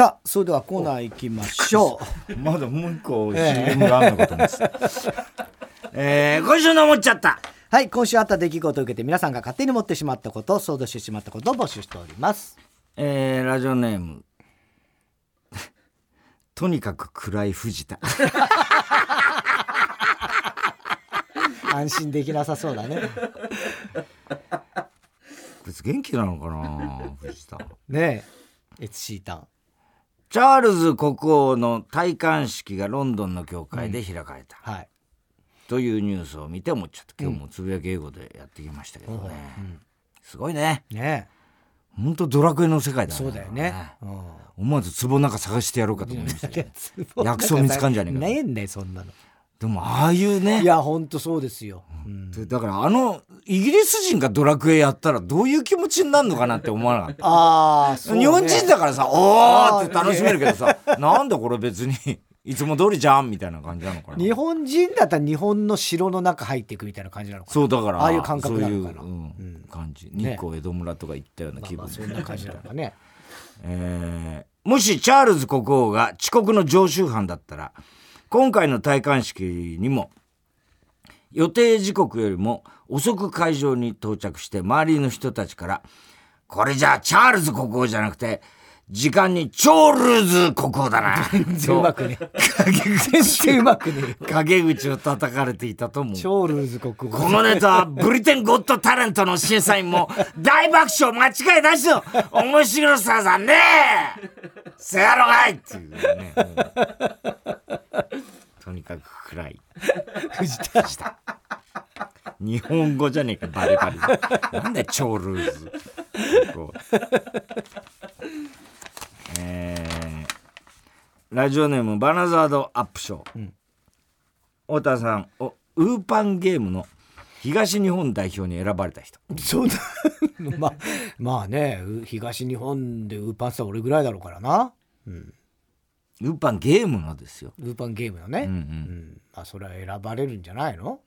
さあそれではコーナー行きましょう まだもう一個 CM があるのかと思ってた。えー、今週の思っちゃった。はい今週あった出来事を受けて皆さんが勝手に持ってしまったこと想像してしまったことを募集しておりますえー、ラジオネーム。とにかく暗い藤田。安心できなさそうだねこいつ元気なのかな藤田。ねえエツシータンチャールズ国王の戴冠式がロンドンの教会で開かれた、はい。というニュースを見て思っちゃった今日もつぶやき英語でやってきましたけどね、すごいね。ね。ほんとドラクエの世界えだねそうだよね。うん。思わず壺なんか探してやろうかと思いましたけど。薬草見つかんじゃねえかねえんだよそんなのでもああいうね。いやほんとそうですよ、うん。でだからあのイギリス人がドラクエやったらどういう気持ちになるのかなって思わなかった。ああね、日本人だからさ「おー!」って楽しめるけどさなんだこれ別にいつも通りじゃんみたいな感じなのかな。日本人だったら日本の城の中入っていくみたいな感じなのかな。そうだからああいう感覚なのかな。そういう、うん感じ。日光江戸村とか行ったような気分、まあそんな感じなのかね。えーもしチャールズ国王が遅刻の常習犯だったら今回の戴冠式にも予定時刻よりも遅く会場に到着して周りの人たちから「これじゃあチャールズ国王じゃなくて時間にチョールズ国王だな」全然うまくね全然うまくね陰口を叩かれていたと思う。チョールズ国王。このネタはブリテンゴッドタレントの審査員も大爆笑間違いなしの面白さだね。せやろがいっていうね とにかく暗い。藤田した。日本語じゃねえかバリバリなんで超ルーズ。こう。えーラジオネームバナザードアップショー、太田さんおウーパンゲームの東日本代表に選ばれた人。そうだ。まあまあねう東日本でウーパンしたら俺ぐらいだろうからなウーパンゲームのですよ。ウーパンゲームのね、うんうん。うん。まあそれは選ばれるんじゃないの、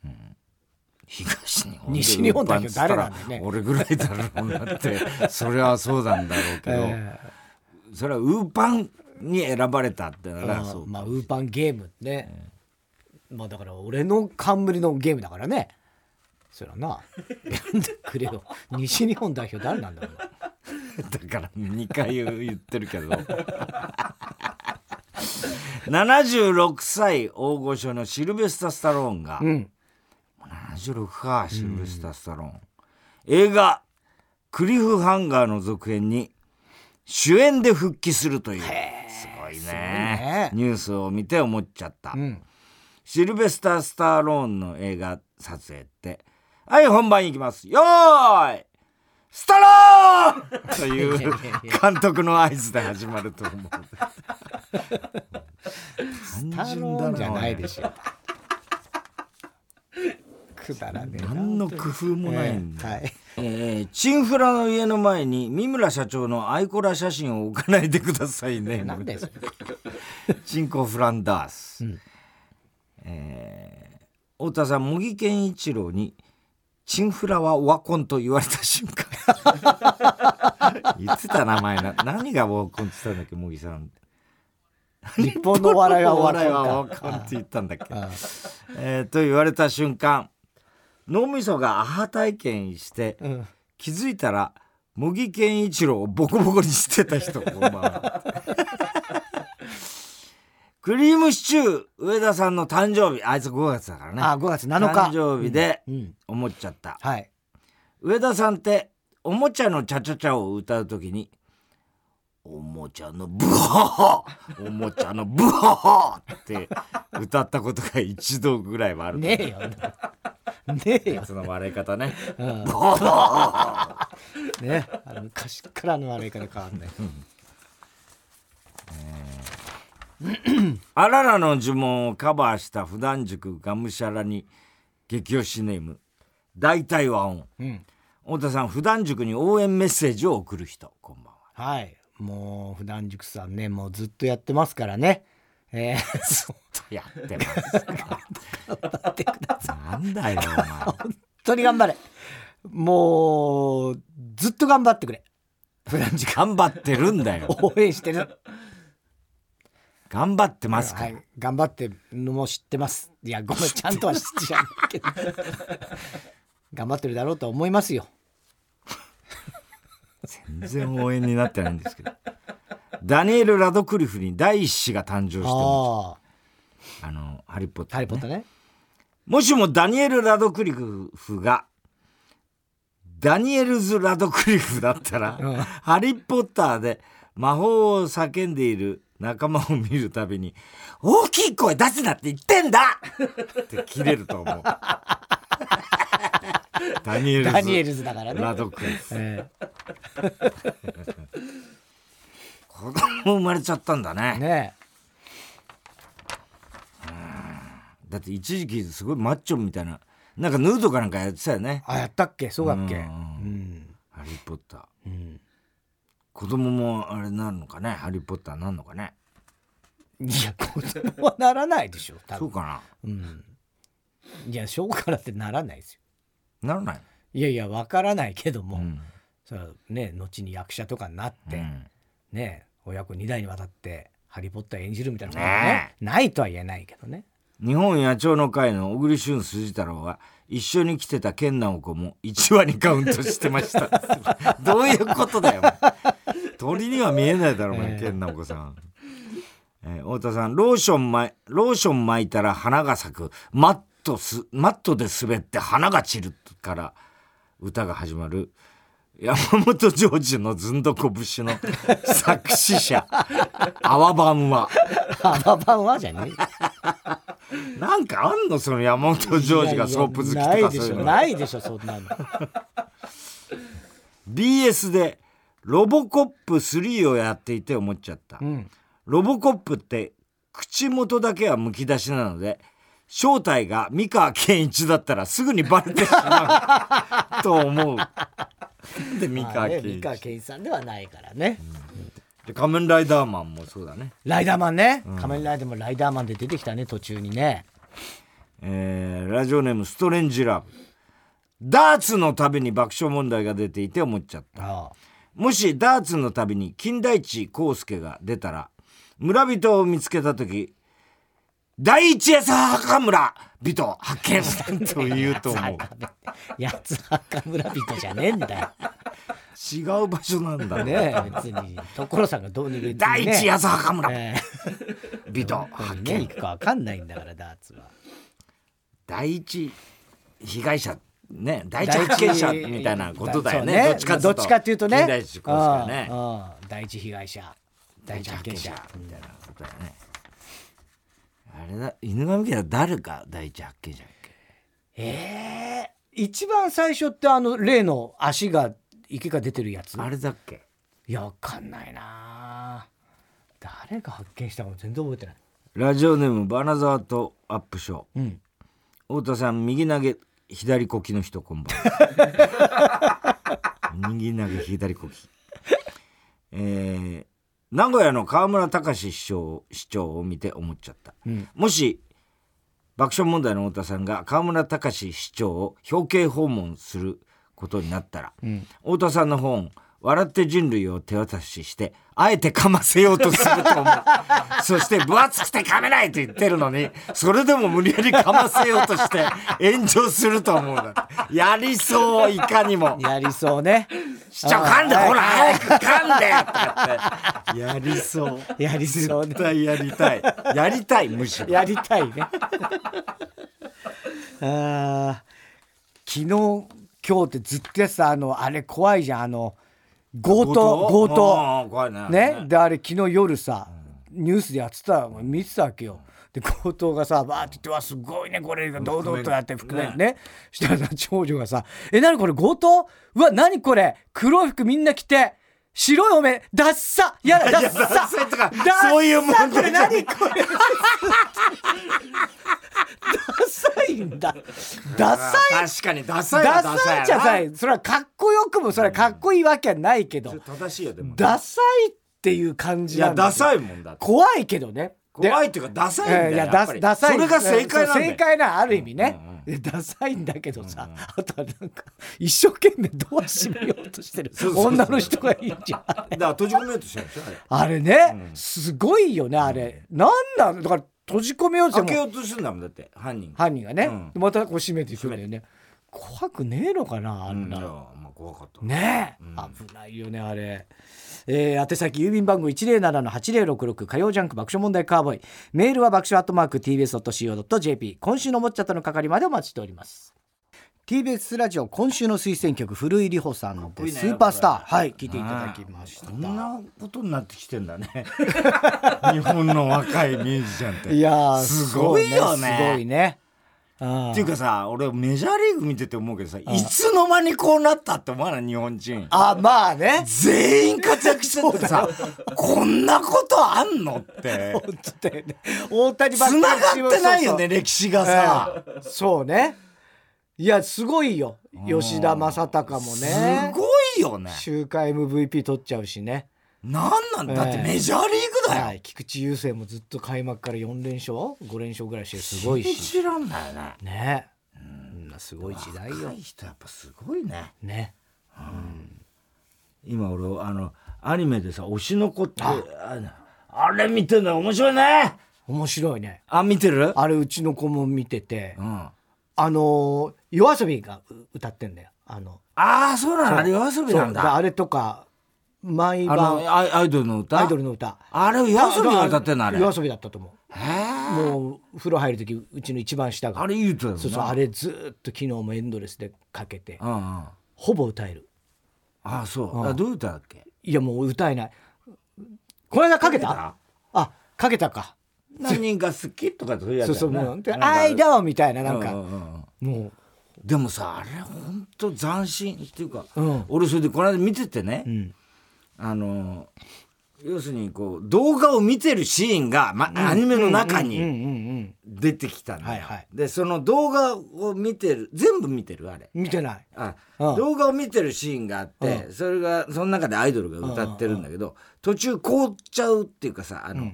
東日本で西日本代表誰なんだよね。俺ぐらいだろうなって。それはそうなんだろうけど、えそれはウーパンに選ばれたってなそうまあウーパンゲームね、まあだから俺の冠のゲームだからね。そりゃな。選んでくれよ。西日本代表誰なんだろう。な だから2回言ってるけど 76歳大御所のシルベスタ・スタローンが、うん。76かシルベスタ・スタローン、映画「クリフハンガー」の続編に主演で復帰するという。すごいね。ね。ニュースを見て思っちゃった、うん。シルベスター・スタローンの映画撮影って。はい本番いきます。よーいスタローン！という監督の合図で始まると思うタローンじゃない。でしょくだらねえな何の工夫もないんだ、ええはいえーチンフラの家の前に三村社長のアイコラ写真を置かないでくださいね。なんでチンコフランダース、うん。えー太田さん茂木健一郎に「チンフラはオワコン」と言われた瞬間。言ってた名前な何がオワコンって言ったんだっけ茂木さん 日本のお笑いはお笑いはオおワコンって言ったんだっけ、あ。えーと言われた瞬間脳みそがアハ体験してうん。気づいたら茂木健一郎をボコボコにしてた人こんばんはクリームシチュー上田さんの誕生日あいつ5月だからね。あ5月7日。誕生日でうん。思っちゃった、はい。上田さんっておもちゃのチャチャチャを歌うときにおもちゃのブホホおもちゃのブホホって歌ったことが一度ぐらいはあるねえよ。ねえよ。その笑い方ね。うん。ブホホねあの昔からの笑い方変わんない。あららの呪文をカバーした普段塾がむしゃらに激推しネーム。大体和音。うん。太田さん普段塾に応援メッセージを送る人。こんばんは。はいもう普段塾さんねもうずっとやってますからね。えー、そうやってますかやってください。なんだよお前。本当に頑張れ。もうずっと頑張ってくれ。普段塾。頑張ってるんだよ。応援してる。頑張ってますはい、頑張ってるのも知ってます。いやごめんちゃんとは知ってないけど。頑張ってるだろうと思いますよ全然応援になってないんですけど。ダニエル・ラドクリフに第一子が誕生してもああのハリー・ポッあター、ね、ハリー・ポッターね。もしもダニエル・ラドクリフがダニエルズ・ラドクリフだったら、うん。ハリー・ポッターで魔法を叫んでいる仲間を見るたびに「大きい声出すなって言ってんだ!」って切れると思う ダニエルズ・ダニエルズだからね。ラドクリフえ 子供生まれちゃったんだえ。ねねだって一時期すごいマッチョみたいななんかヌードかなんかやってたよね。あやったっけ？そうだっけ？ううん。ん、ハリー・ポッター。うん、子供もあれなるのかね？ハリー・ポッターなんのかね？いや子供はならないでしょ多分。そうかな？うん。いや小からってならないですよならないいやいやわからないけども、うん。それはね後に役者とかになって、うん。ね親子2代にわたって「ハリー・ポッター」演じるみたいなことはねねないとは言えないけどね。日本野鳥の会の小栗旬筋太郎は一緒に来てた健直子も1話にカウントしてました。どういうことだよ鳥には見えないだろお前ええ。健直子さん、えー太田さんローションローション巻いたら花が咲く。マットすマットで滑って花が散るから歌が始まる。山本譲二のずんどこ節の作詞者。阿波版は「アババンは」じゃねなんかあんのその山本譲二がソープ好きとないでしょかそういうの。ないでしょそんなの。BS でロボコップ3をやっていて思っちゃった、うん。ロボコップって口元だけはむき出しなので正体が三河健一だったらすぐにバレてしまうと思う。で三河健一、三河健一さんではないからね、で仮面ライダーマンもそうだね。ライダーマンね、仮面ライダーもライダーマンで出てきたね途中にね。えーラジオネームストレンジラブ。ダーツのたびに爆笑問題が出ていて思っちゃった。ああ。もしダーツの旅に金田一耕助が出たら村人を見つけた時第一安墓村人。発見と言うと思う八つ墓村人。じゃねえんだよ違う場所なんだ。ね別に所さんがどうにね。第一安墓村え人え発ね見行くか分かんないんだからダーツは第一被害者ね。第一発見者みたいなことだよね。どっちかどっちかっていうとね。第一被害者。第一発見者。みたいなことだよね。あれだ犬神家は誰か第一発見者だっけ？ええ一番最初ってあの例の足が池が出てるやつ？あれだっけ？いや分かんないな。誰が発見したかも全然覚えてない。ラジオネームバナザーとアップショー。うん。太田さん右投げ左こきの人こんばんは。右投げ左こき。えー名古屋の河村隆市長市長を見て思っちゃった、うん。もし爆笑問題の太田さんが河村隆市長を表敬訪問することになったら、うん。太田さんの本「笑って人類」を手渡ししてあえて噛ませようとすると思う。そして分厚くて噛めないと言ってるのにそれでも無理やり噛ませようとして炎上すると思うやりそういかにも。やりそうね「市長噛んでほら早く噛んで!」ってやりそう。やりそうね。絶対やりたい。やりたいむしろ。やりたいね。あー。昨日今日ってずっとやってたあのあれ怖いじゃん。あの強盗？強盗。ね。ね？であれ昨日夜さニュースでやってた見てたわけよ。で強盗がさバーって言って「わすごいねこれが堂々とやって覆面ね。したらさ長女がさ「え何これ強盗？うわ何これ？黒い服みんな着て白いお面ダッサやだダッサ。ダッサとかダッサそういう問題これ何これ。ダサいんだ。ダサい。確かにダサいはダダサいじゃない。それはかっこよくもそれはかっこいいわけはないけど正しいよでも。ダサいっていう感いじなんだやダサいもんだ怖いけどね。で怖いっていうかダサいんだよえーいやダダサい。それが正解なんだ正解なある意味ね、うんうんでダサいんだけどさ、あとはなんか一生懸命ドア閉めようとしてる。女の人がいいじゃん。だから閉じ込めようとしてるんでしょあれ。あれね、すごいよねあれ、なんなん？だから閉じ込めようとしても開けようとしてんだもんだって犯人が。犯人がね、うん。またこう閉めていくんだよね。怖くねえのかなあうんんな、まあ怖かった。ねえ、危ないよねあれ。えー、宛先郵便番号107-8066火曜ジャンク爆笑問題カーボーイ。メールは爆笑アットマーク TBS.CO.JP 今週のもっちゃったの係までお待ちしております。TBS ラジオ今週の推薦曲古井里穂さんでスーパースター。はい聞いていただきました。こんなことになってきてんだね。日本の若いミュージシャンって。いやーすごいよね。すごいね。うんっていうかさ俺メジャーリーグ見てて思うけどさいつの間にこうなったって思わない日本人？あまあね。全員活躍しててさこんなことあんのって。本当だよね。大谷繋がってないよね歴史がさ。ええ。そうね。いやすごいよ。吉田正尚もすねごいよね。週間 MVP 取っちゃうしねなんなん？だってメジャーリーグだよ。はい。菊池雄星もずっと開幕から4連勝？5連勝ぐらいしてすごいし。知らんだよね。ね。うんすごい時代よ。若い人やっぱすごいね。ね。今俺あのアニメでさ推しの子ってあ。あれ見てんの面白いね。面白いね。あ見てる？あれうちの子も見ててうん。ああのー夜遊びがう歌ってんだよ。あの。あーそうなの？あれ夜遊びなんだ。あれとか毎あ晩のアイドルの歌？アイドルの歌。あれ夜遊びが歌ってんのあれ。夜遊びだったと思う。もう風呂入る時うちの一番下が。あれ言うとだよな。そうそうあれずーっと昨日もエンドレスでかけてうんうん。あほぼ歌える。あそう。あどういう歌だっけ？いやもう歌えない。この間かけた？あかけたか。何人が好きとかそういうやつそうそうもうでだよななんかアイドみたいななんか。うんうんうん。もでもさあれ本当斬新っていうか、うん。俺それでこの間見ててね、ううんあの要するにこう動画を見てるシーンが、まアニメの中にうん出てきたんだよ、でその動画を見てる全部見てるあれ。見てない。あ、うん。動画を見てるシーンがあって、それがその中でアイドルが歌ってるんだけど、途中凍っちゃうっていうかさあの、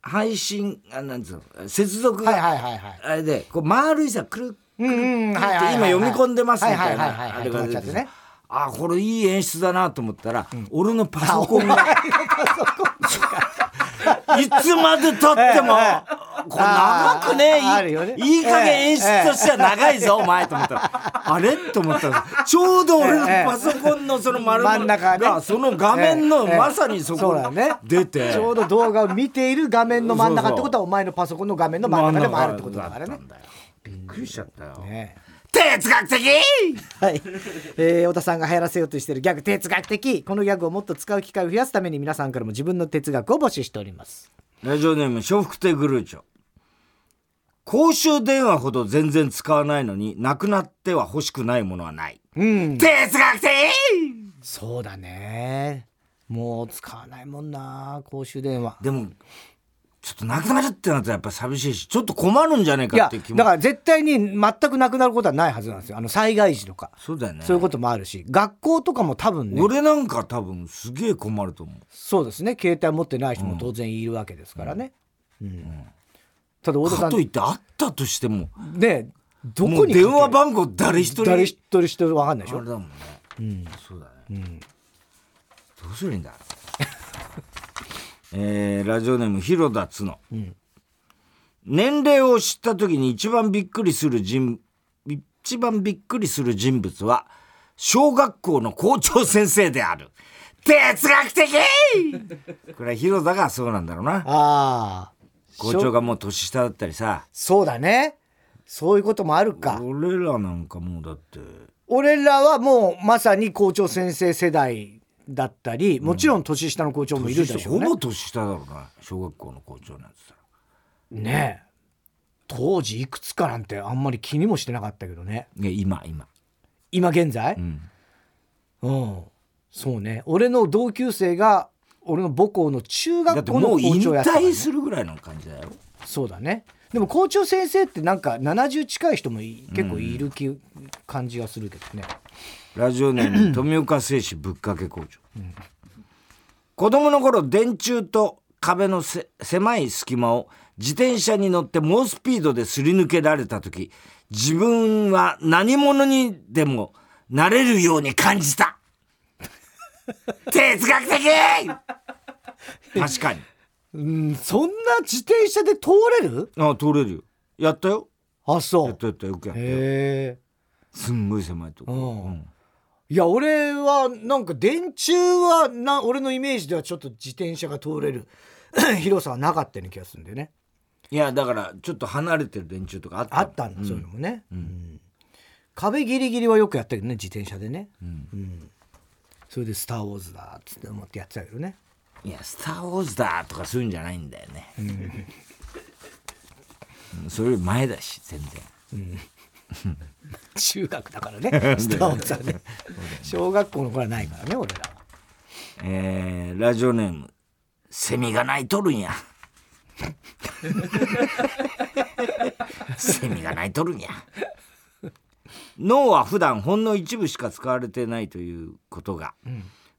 配信あなんつうの接続が、はいはいはいはい。あれでこう丸いさくるうんうんって今読み込んでますみたいなあれが出てて止まっちゃってねあこれいい演出だなと思ったら、俺のパソコンがいつまでたっても、えこれ長くねいい加減演出としては長いぞ、お前と思ったら。あれ？と思ったらちょうど俺のパソコンのその丸真ん中ね。がその画面のええまさにそこ出てちょうど動画を見ている画面の真ん中ってことはお前のパソコンの画面の真ん中でもあるってことだからね。びっくりしちゃったよ、ね哲学的？はい、えー、太田さんが流行らせようとしているギャグ哲学的。このギャグをもっと使う機会を増やすために皆さんからも自分の哲学を募集しております。ラジオネーム笑福亭グルーチョ。公衆電話ほど全然使わないのになくなっては欲しくないものはない。うん。哲学的？そうだね。もう使わないもんな公衆電話。でもちょっとなくなるってなったらやっぱ寂しいしちょっと困るんじゃないいやかっていう気も。だから絶対に全くなくなることはないはずなんですよ。あの災害時とか。そうだよね。そういうこともあるし。学校とかも多分ね。俺なんか多分すげえ困ると思う。そうですね。携帯持ってない人も当然いるわけですからね、うん。ただ太田さん。かといってあったとしても。ねどこに電話番号誰一人？誰一人一人分かんないでしょ。あれだもんね。うん。そうだね、どうすりゃいいんだ？えーラジオネーム広田つの、ん。年齢を知った時に一番びっくりする人一番びっくりする人物は小学校の校長先生である。哲学的！これは広田がそうなんだろうな。ああ校長がもう年下だったりさ。そうだね。そういうこともあるか。俺らなんかもうだって。俺らはもうまさに校長先生世代だったりもちろん年下の校長もいるでしょうね。ほぼ年下だろうな小学校の校長なんてさねえ。当時いくつかなんてあんまり気にもしてなかったけどね。いや今今。今現在？うん。うん、そうね。俺の同級生が俺の母校の中学校の校長やったから、ね退、するぐらいの感じだよ。そうだね。でも校長先生ってなんか70近い人もい結構いる気、感じがするけどねラジオネーム富岡製紙ぶっかけ工場、子供の頃電柱と壁の狭い隙間を自転車に乗って猛スピードですり抜けられた時自分は何者にでもなれるように感じた。哲学的！確かに。うんそんな自転車で通れる？あ通れるよ。やったよ。あそう。やったやったよくやったよ。すんごい狭いとこ、うんいや俺はなんか電柱はな俺のイメージではちょっと自転車が通れる。広さはなかったような気がするんだよね。いやだからちょっと離れてる電柱とかあった。あったんだ、そういうのもね、うん。壁ギリギリはよくやったけどね自転車でね、うん。それで「スター・ウォーズだ」っつって思ってやってたけどね。いや「スター・ウォーズだ」とかそういうんじゃないんだよね、うん。それより前だし全然中学だからね。スター・ウォーズはね。小学校の頃はないからね俺らは。えーラジオネーム「セミが鳴いとるんや」セミが鳴いとるんや。脳は普段ほんの一部しか使われてないということが、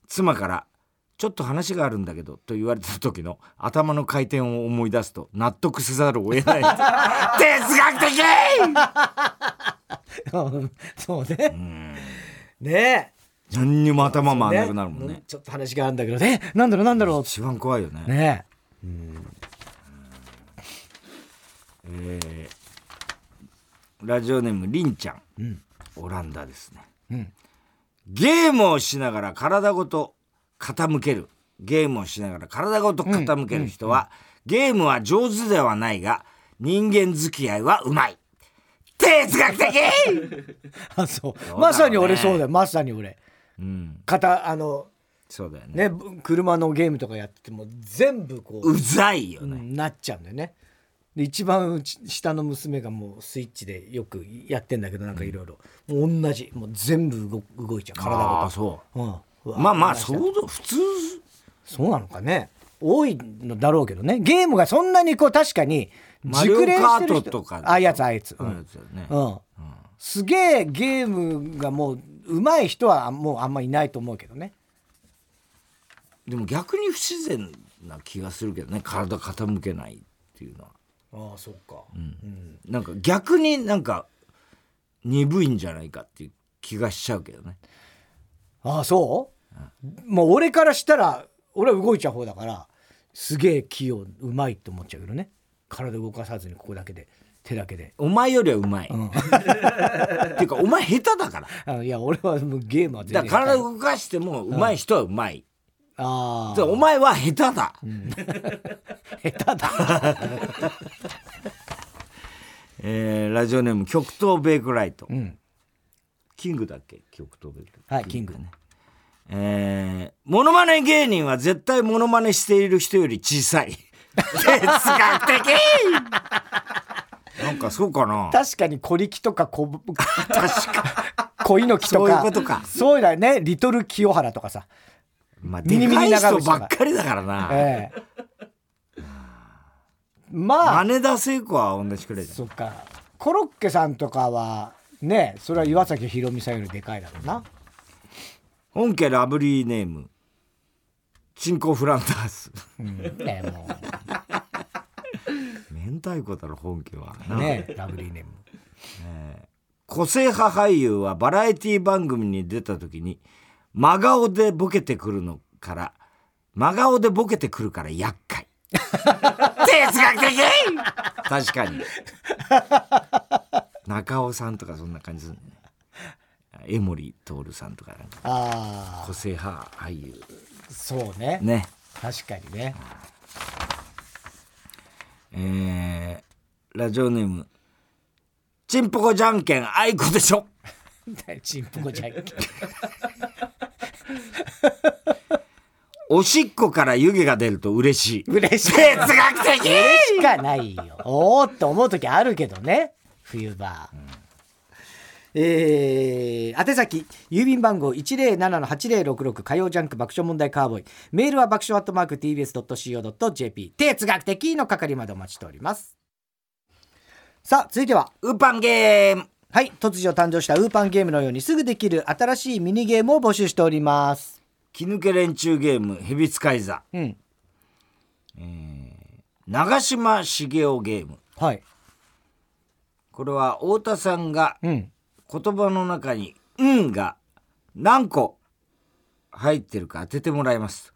妻から「ちょっと話があるんだけど」と言われた時の頭の回転を思い出すと納得せざるを得ない。哲学的！うん そうね。ね。何にも頭回えんなくなるもんね。ちょっと話があるんだけど。ねなんだろうなんだろう。一番怖いよね。ね。えーラジオネームりんちゃん、オランダですね、ん。ゲームをしながら体ごと傾ける。ゲームをしながら体ごと傾ける人は、ゲームは上手ではないが人間付き合いはうまい哲学的！あそう。まさに俺そうだよ。まさに俺。うん。肩あのそうだよね。ねぶ車のゲームとかやってても全部こううざいよね、うんなっちゃうんだよね。で一番下の娘がもうスイッチでよくやってんだけどなんかいろいろ。同じ。もう全部動動いちゃう。体ああごとそう。うん。まあまあーそうだ普通。そうなのかね。多いのだろうけどね。ゲームがそんなにこう確かにマリオカー人。トとかああいうやつああいうやつ、うん。すげえゲームがもう上手い人はもうあんまいないと思うけどね。でも逆に不自然な気がするけどね。体傾けないっていうのは。ああそっか、なんか逆になんか鈍いんじゃないかっていう気がしちゃうけどね。ああそう、もう俺からしたら俺は動いちゃう方だからすげえ器用うまいって思っちゃうけどね体動かさずにここだけで手だけで。お前よりはうまい、っていうかお前下手だから。あいや俺はもうゲームはだ全然から体動かしてもうまい人はうまい、あでお前は下手だ、あ 下手だ。えーラジオネーム極東ベイクライト、ん。キングだっけ？極東ベイクライト。はいキングね。えー、モノマネ芸人は絶対モノマネしている人より小さい哲学的。なんかそうかな。確かに小力とか小 確か小猪木とか。そういうことか。そうだよね。リトル清原とかさ。まあでかい人ばっかりだからな、ええ。まあ。羽田聖子は同じくらいだそっか。コロッケさんとかはねそれは岩崎宏美さんよりでかいだろうな。本家ラブリーネームチンコフランダースねも明太子だろ本家は。うねラブリーネーム。個性派俳優はバラエティ番組に出た時に真顔でボケてくるのから真顔でボケてくるから厄介。哲学的！確かに。中尾さんとかそんな感じするね。江森徹さんとかなんか。あ個性派俳優。あそうね。ね。確かにね。えー、ラジオネームチンポコじゃんけんあいこでしょ。チンポコじゃんけん。おしっこから湯気が出ると嬉しい。嬉しい。哲学的。嬉しかないよ。おおって思う時あるけどね。冬場、えー、宛先、郵便番号107-8066火曜ジャンク爆笑問題カーボーイ。メールは爆笑アットマーク tbs.co.jp。哲学的の係までお待ちしております。さあ、続いては、ウーパンゲームはい、突如誕生したウーパンゲームのようにすぐできる新しいミニゲームを募集しております。気抜け連中ゲーム、ヘビ使い座。うん。えー、長嶋茂雄ゲーム。はい。これは太田さんが、うん。言葉の中に「ん」が何個入ってるか当ててもらいます。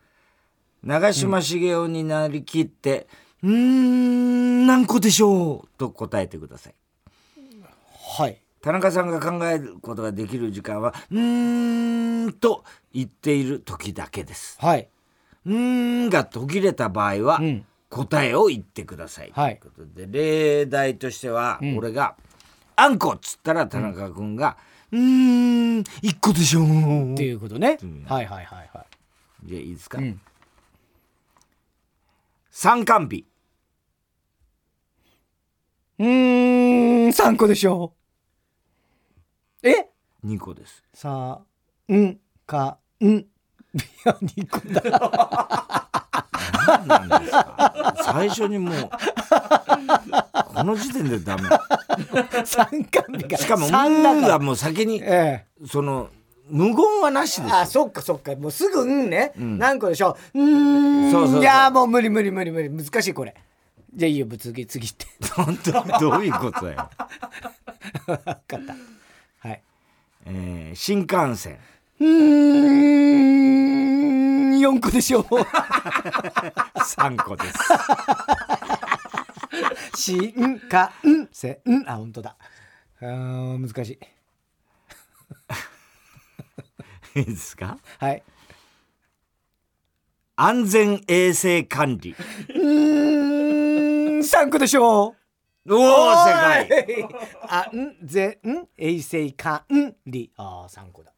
長嶋茂雄になりきって「うん、ん何個でしょう?」と答えてください。はい。田中さんが考えることができる時間は「うーん」と言っている時だけです。はい。「うーん」が途切れた場合は、答えを言ってください。はい、ということで例題としては、うん、俺が「あんこっつったら田中君が「うん一個でしょ」っていうことね、はいはいはいはい。じゃいいですか、三ん、参日。うん3個でしょ。え？2個です。さあうんかうん。いや2個だ。なんですか？最初にもう。あの時点でダメ。三冠日しかも「うん」はもう先に、ええ、その無言はなしですあそっかそっか。もうすぐ「うんね」うん、何個でしょう「うん」そうそう。そういやもう無理無理無理無理難しいこれ。じゃあいいよ次次って。本当どういうことだよ。分かった。はい。えー、新幹線。うん4個でしょ。う3個です。新幹線。あ本当だ。あ難しい。いいですか？はい。安全衛生管理。うん3個でしょう。おお正解。安全衛生管理。ああ3個だ。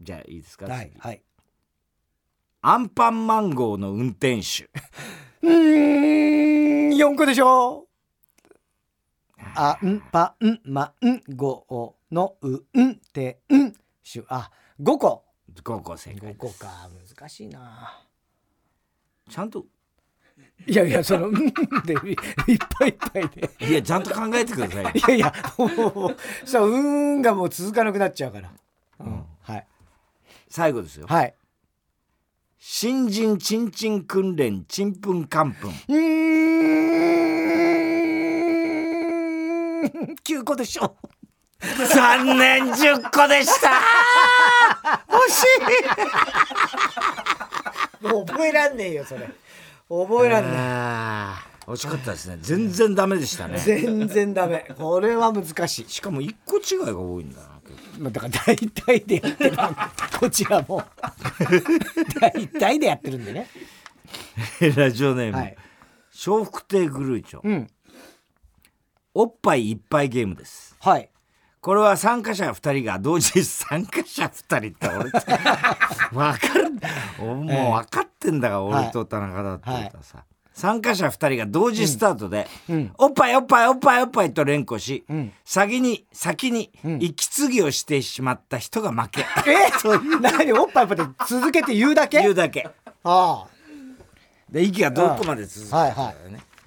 じゃあいいですか？はい、はい。アンパンマン号の運転手。うーん、4個でしょ？あんぱんまんごのうんってんしゅあ5個。5個正解個か。難しいな。ちゃんと。いやいやその「うん」でいっぱいいっぱいで。いやちゃんと考えてください。いやいやもうそう「うん」がもう続かなくなっちゃうから、うん、はい。最後ですよ。はい。新人ちんちん訓練ちんぷんかんぷん。うん9個でしょ。残念10個でした。惜しい。覚えらんねえよそれ。覚えらんねえ。惜しかったですね。全然ダメでしたね。全然ダメ。これは難しい。しかも1個違いが多いんだなまあ、だから大体でやってるこちらも大体でやってるんでね。ラジオネーム、はい、笑福亭グルーチョ、うん、おっぱいいっぱいゲームです。はい。これは参加者2人が同時に参加者2人って俺って。分かる。もう分かってんだが、俺と田中だってさ、はい。はい。参加者2人が同時スタートで、うん、おっぱいおっぱいおっぱいおっぱいと連呼し、うん、先に先に息継ぎをしてしまった人が負け、うん、えー、何？おっぱいおっぱいって続けて言うだけ？言うだけ。ああ。で息がどこまで続くかだよね、はいはい。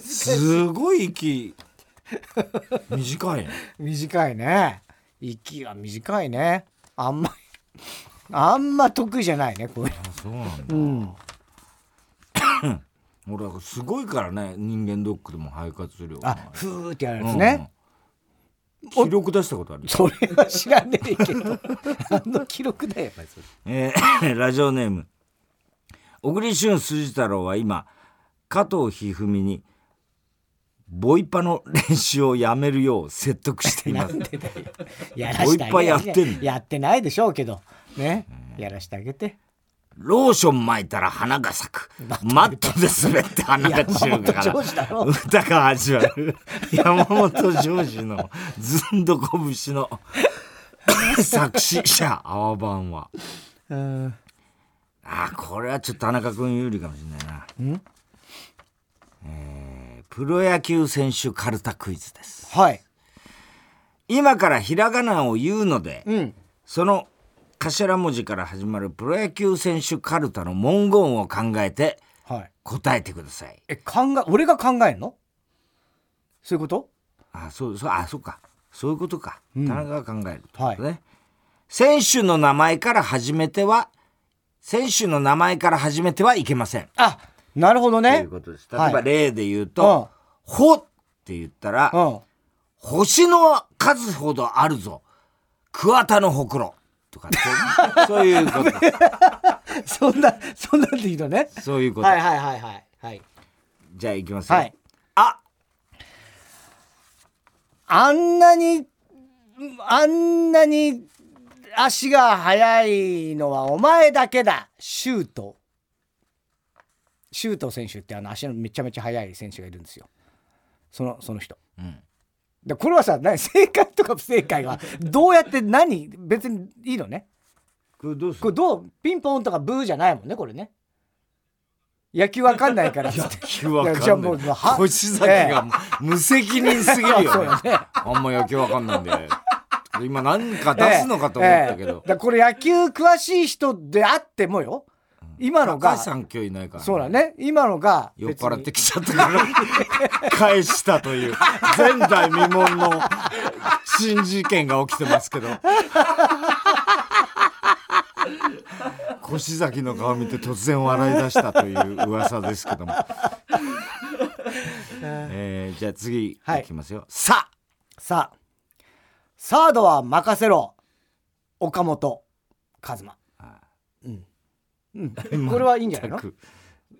すごい息短いね。短いね。息は短いね。あんまあんま得意じゃないねこういう。あそうなんだ。のうん俺はすごいからね人間ドックでも肺活量が。あふーってやるやつね、うん。記録出したことあるそれは知らねえけど。あの記録だよやっぱりそれ。えーラジオネーム。小栗旬筋太郎は今加藤一二三にボイパの練習をやめるよう説得しています。やボイパやってんの？やってないでしょうけど。ね。やらしてあげて。ローション巻いたら花が咲く。マットで滑って花が散るか山本譲二だろ。ら歌が始まる。山本譲二のずんどこ節の作詞者青番は。うん。あーこれはちょっと田中君有利かもしれないなえープロ野球選手カルタクイズです。はい。今からひらがなを言うので、うん。その頭文字から始まるプロ野球選手カルタの文言を考えてはい。答えてください。え考え俺が考えんの？そういうこと？あそうそうあそうか。そういうことか、田中が考えるとね、選手の名前から始めては選手の名前から始めてはいけません。あなるほどといねうことです。例はい。えば例で言うと「ほ」って言ったらうん「星の数ほどあるぞ。桑田のほくろ」とかそう そういうこと。そんなそんなんでいいのね。そういうこと、はいはいはいはいはい。じゃあいきますよ、はい。あ。あんなにあんなに足が速いのはお前だけだ。シュートシュート選手ってあの足のめちゃめちゃ速い選手がいるんですよ。そのその人。うん。でこれはさ何正解とか不正解は どうやって何別にいいのね。これどうこれどうピンポンとかブーじゃないもんねこれね。野球わかんないから。っつって気わかんない。いやじゃあもうは星崎が無責任すぎるよね。よねあんま野球わかんないんで。今何か出すのかと思ったけど。ええ。ええ。だこれ野球詳しい人であってもよ今のがさん今日いないからそうだね。今のが酔っ払ってきちゃった。か ら返したという。前代未聞の新事件が起きてますけど。越崎の顔見て突然笑い出したという噂ですけども、えーじゃあ次はい。いきますよ、さ。さ。あサードは任せろ。岡本和真。うん、うん、これはいいんじゃないの？全く。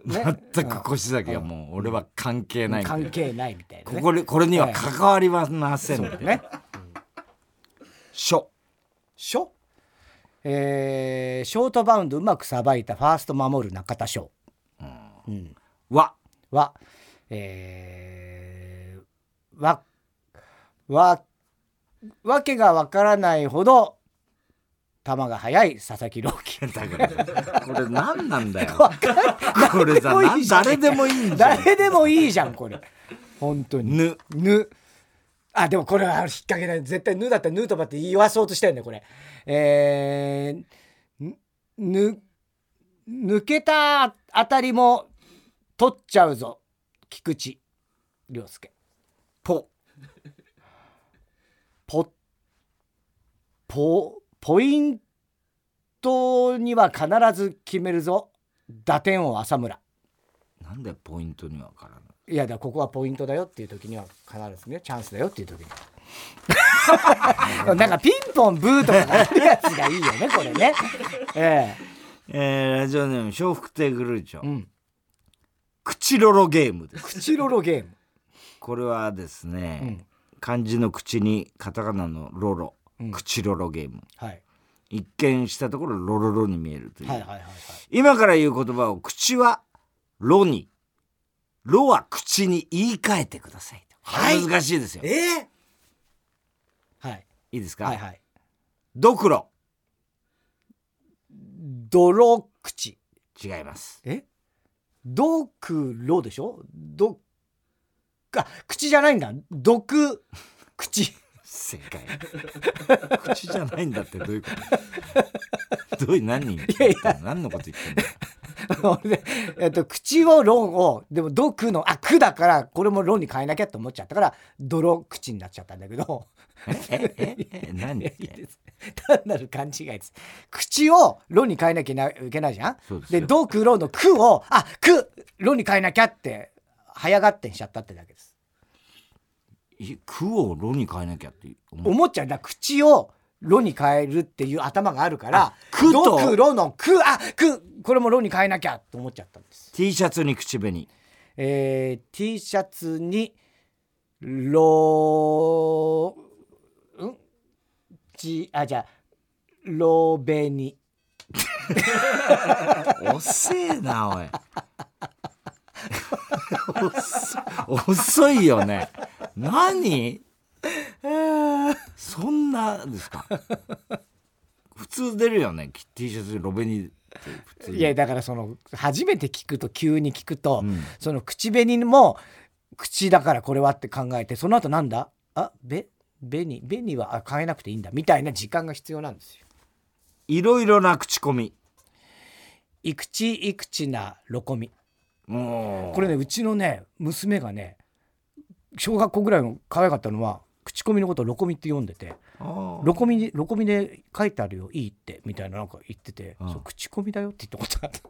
ね？全く越崎はもう俺は関係ない関係ないみたいな、ね、これには関わりはません。のでね。しょショえーショートバウンドうまくさばいたファースト守る中田翔、うん、わ。はえー、わわわけがわからないほど球が速い佐々木朗希。だからこれ何なんだよ。これさ誰でもいいじゃん。誰でもいいんじゃん。誰でもいいじゃんこれ。本当に。ぬ。ぬ。あでもこれは引っ掛けない。絶対ぬだったらヌートバーって言わそうとしてるねこれ。えー、ぬ抜けたあたりも取っちゃうぞ。菊池涼介。ポ。ポ。ポポイントには必ず決めるぞ。打点王浅村。なんでポイントにはからないいやだここはポイントだよっていう時には必ずねチャンスだよっていう時に。なんかピンポンブーとかがあるやつがいいよねこれね。ええ。ー、ラジオネーム笑福亭グルーチョ、えうん。口ロロゲームです。口ロロゲーム。これはですね、うん。漢字の口にカタカナのロロ、うん口ロロゲーム。はい。一見したところロロロに見えるという、はいはいはいはい。今から言う言葉を口はロに。ロは口に言い換えてくださいと、はい。難しいですよ。いええはい。いですか、はいはい。ドクロ。泥口。違います。え？ドクロでしょ？どあ口じゃないんだ。毒口正解。口じゃないんだってどういうこと？どういう何人？やい何のこと言ってんだよ。俺ねえっと、口をロンをでも「毒」の「あく」だからこれも「ロン」に変えなきゃって思っちゃったから「泥口」になっちゃったんだけど。えええ 何？です。単なる勘違いです。口を「ロン」に変えなきゃいけないじゃん？ですよ。で「毒」「ロン」の「く」を「あく」「ロン」に変えなきゃって早がってんしちゃったってだけです。い句をロに変えなきゃって思っちゃう。だ口を「ロ」に変えるっていう頭があるからあくと？毒ロの「く」あくこれも「ロ」に変えなきゃって思っちゃったんです。T シャツに口紅。えー T シャツにローん？ちあじゃあロベニ遅えなおい。遅遅いよね何？そんなですか？普通出るよね？T シャツロベニいやだからその初めて聞くと急に聞くと、うん。その口紅も口だからこれはって考えてその後なんだ？あべ紅紅はあ変えなくていいんだみたいな時間が必要なんですよ。いろいろな口コミ。いくちいくちなロコミ。これねうちのね娘がね小学校ぐらいの可愛かったのは口コミのことをロコミって読んでてロコミにロコミで書いてあるよいいってみたいななんか言ってて、うん。そう口コミだよって言ったことがあった、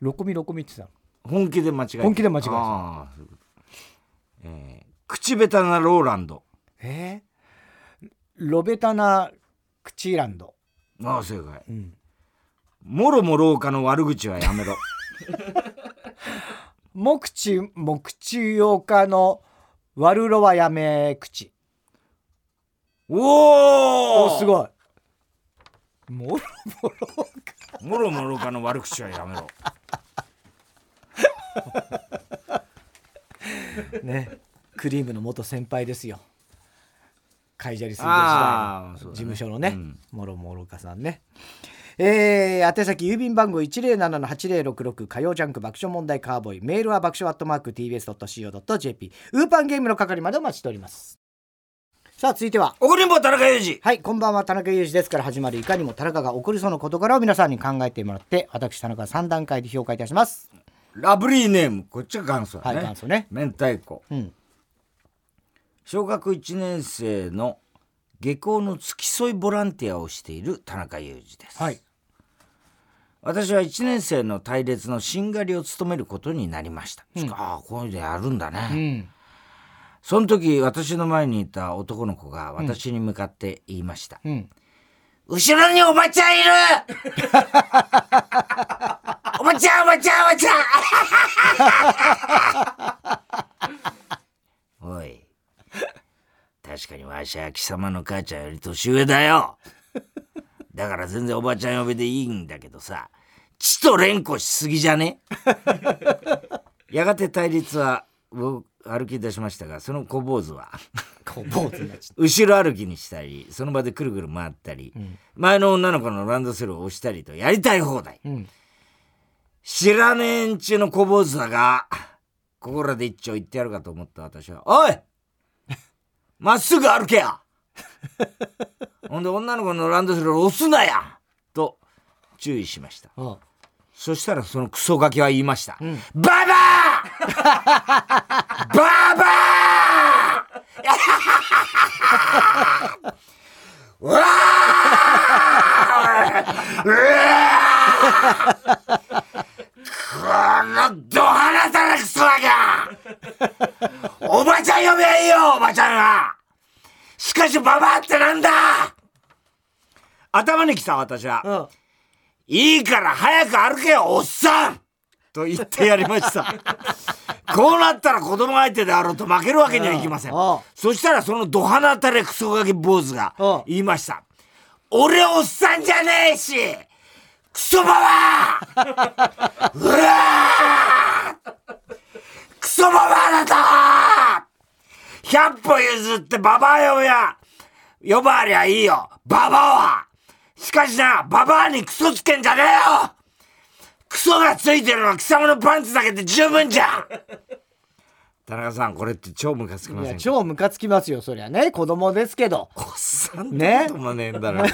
ロコミロコミって言って本気で間違え本気で間違えてるあーそういうこと。えー口下手なローランド。たえー？ロベタな口ランド、ああ正解。うん、もろも廊下の悪口はやめろ。木地木地洋家の悪ろはやめ口。おおおすごい。もろもろもろもろかの悪口はやめろ。ねクリームの元先輩ですよ。カイジャリ水魚時代事務所のねうん。もろもろかさんねえー、宛先郵便番号107-8066火曜ジャンク爆笑問題カーボーイメールは爆笑アットマーク TBS.CO.JP ウーパンゲームの係までお待ちしております。さあ続いては。怒りんぼ田中裕二。はいこんばんは田中裕二ですから始まるいかにも田中が起こりそうな事柄を皆さんに考えてもらって私田中が3段階で評価いたします。ラブリーネームこっちが元祖だね、はい元祖ね。明太子。うん。小学1年生の下校の付き添いボランティアをしている田中裕二です、はい。私は1年生の隊列のしんがりを務めることになりました、うん。ああこういうのやるんだね、うん。その時私の前にいた男の子が私に向かって言いました、うん。後ろにおばちゃんいる！おばちゃんおばちゃんおばちゃん！お い確かにわしは貴様の母ちゃんより年上だよ。だから全然おばちゃん呼びでいいんだけどさ血と連呼しすぎじゃね？やがて対立は僕歩き出しましたがその小坊主はこう坊主後ろ歩きにしたりその場でくるくる回ったり、ん。前の女の子のランドセルを押したりとやりたい放題。たうん。知らねえんちゅうの小坊主だがここらで一丁言ってやるかと思った私は「おいまっすぐ歩けや! 」ほんで女の子のランドセルを押すなや。と注意しました。うんそしたらそのクソガキは言いました「ん。ババアババアうわーうわーこのドハナたらクソガキおばちゃん呼べばいいよおばちゃんはしかしババアってなんだ頭に来た私は、うん。いいから早く歩けよおっさん。と言ってやりました。こうなったら子供相手であろうと負けるわけにはいきません。ああ。そしたらそのドハナたれクソガキ坊主が言いました。俺おっさんじゃねえしクソババア。うわー。クソババアだと。100歩譲ってババア呼ぶや呼ばわりゃいいよ。ババアはしかしな、ババアにクソつけんじゃねえよ。クソがついてるのは貴様のパンツだけで十分じゃ。田中さん、これって超ムカつきませんか？超ムカつきますよそりゃね。子供ですけど。おっさんってね。こともねえんだな。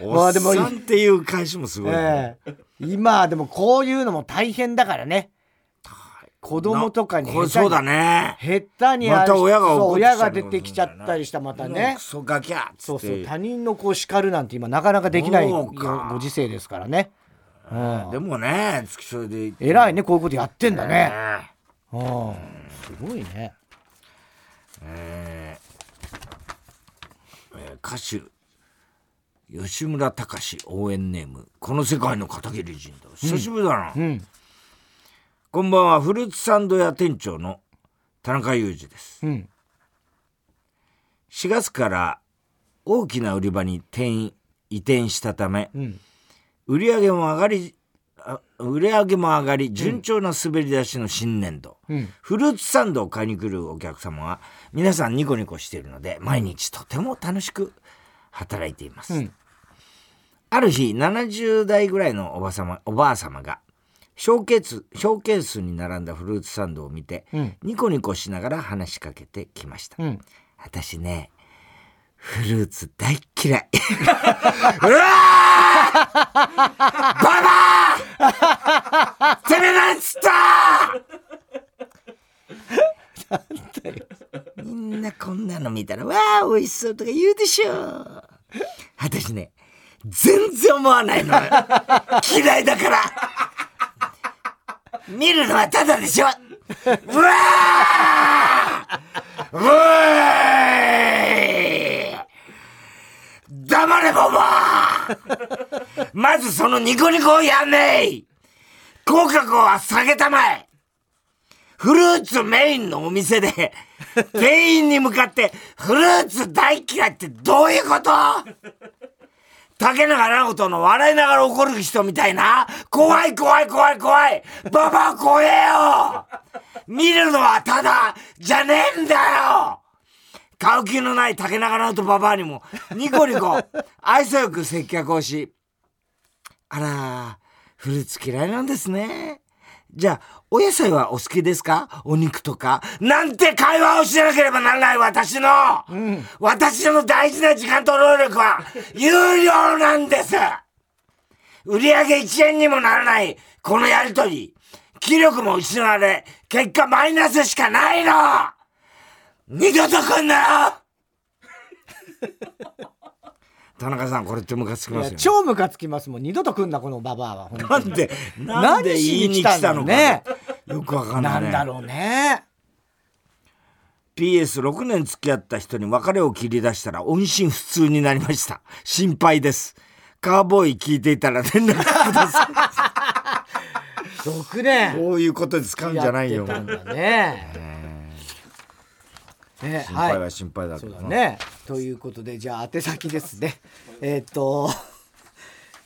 お まあでもっさんっていう返しもすごいね。ええ。今でもこういうのも大変だからね子供とかにこれそうだね。下手にあまた親が親が出てきちゃったりしたまたね。クソガキャそうそう他人の子を叱るなんて今なかなかできないご時世ですからね。うん。でもね、付き添いで。偉いねこういうことやってんだね。ねうん。すごいね。え。ーえー歌手吉村隆応援ネーム。この世界の片桐仁だ。久しぶりだな、うんこんばんはフルーツサンド屋店長の田中裕二です。うん。4月から大きな売り場に転移移転したため、うん。売り上げも上がりあ売り上げも上がり順調な滑り出しの新年度、うん。フルーツサンドを買いに来るお客様は皆さんニコニコしているので毎日とても楽しく働いています、うん。ある日70代ぐらいのおばさまおばあ様がショーケースショーケースに並んだフルーツサンドを見て、うん。ニコニコしながら話しかけてきました、うん。私ねフルーツ大っ嫌い。うわーババアてめえなんつったみんなこんなの見たらわあ美味しそうとか言うでしょ。私ね全然思わないのよ。嫌いだから見るのはただでしょ。うわー。うえー黙れボバまずそのニコニコをやんねえ口角は下げたまえ。フルーツメインのお店で店員に向かってフルーツ大嫌いってどういうこと？竹中直人の笑いながら怒る人みたいな。怖い怖い怖い怖い。ババア怖えよ。見るのはただじゃねえんだよ。買う気のない竹中直人ババアにもニコニコ愛想よく接客をし。あらフルーツ嫌いなんですね。じゃあお野菜はお好きですか？お肉とか？なんて会話をしなければならない私の、私の大事な時間と労力は有料なんです。売り上げ1円にもならないこのやりとり。気力も失われ結果マイナスしかないの。二度と来んなよ。田中さんこれってムカつきますよ、ね、超ムカつきます。もん二度と来んなこのババアは。本当に。なんでなんで言いに来たのかね。よくわかんない、ね、なんだろうね。PS6 年付き合った人に別れを切り出したら音信不通になりました。心配です。カーボーイ聞いていたら連絡くださ6い 年。こういうことで使うんじゃないよ。ねね心配は心配だけどね。ということでじゃあ宛先ですね。えーっと。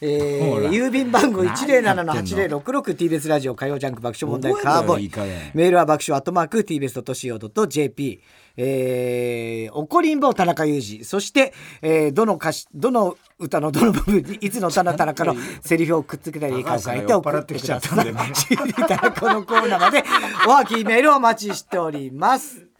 え郵便番号何やってんの？107-8066TBS ラジオ火曜ジャンク爆笑問題カーボーイ。メールは爆笑アットマーク TBS.CO.JP えー、怒りんぼ田中裕二。そして、えー、どの歌詞どの歌のどの部分にいつの歌の田中のセリフをくっつけたらいいかを書いて送ってください。田中 のコーナーまでおはきメールをお待ちしております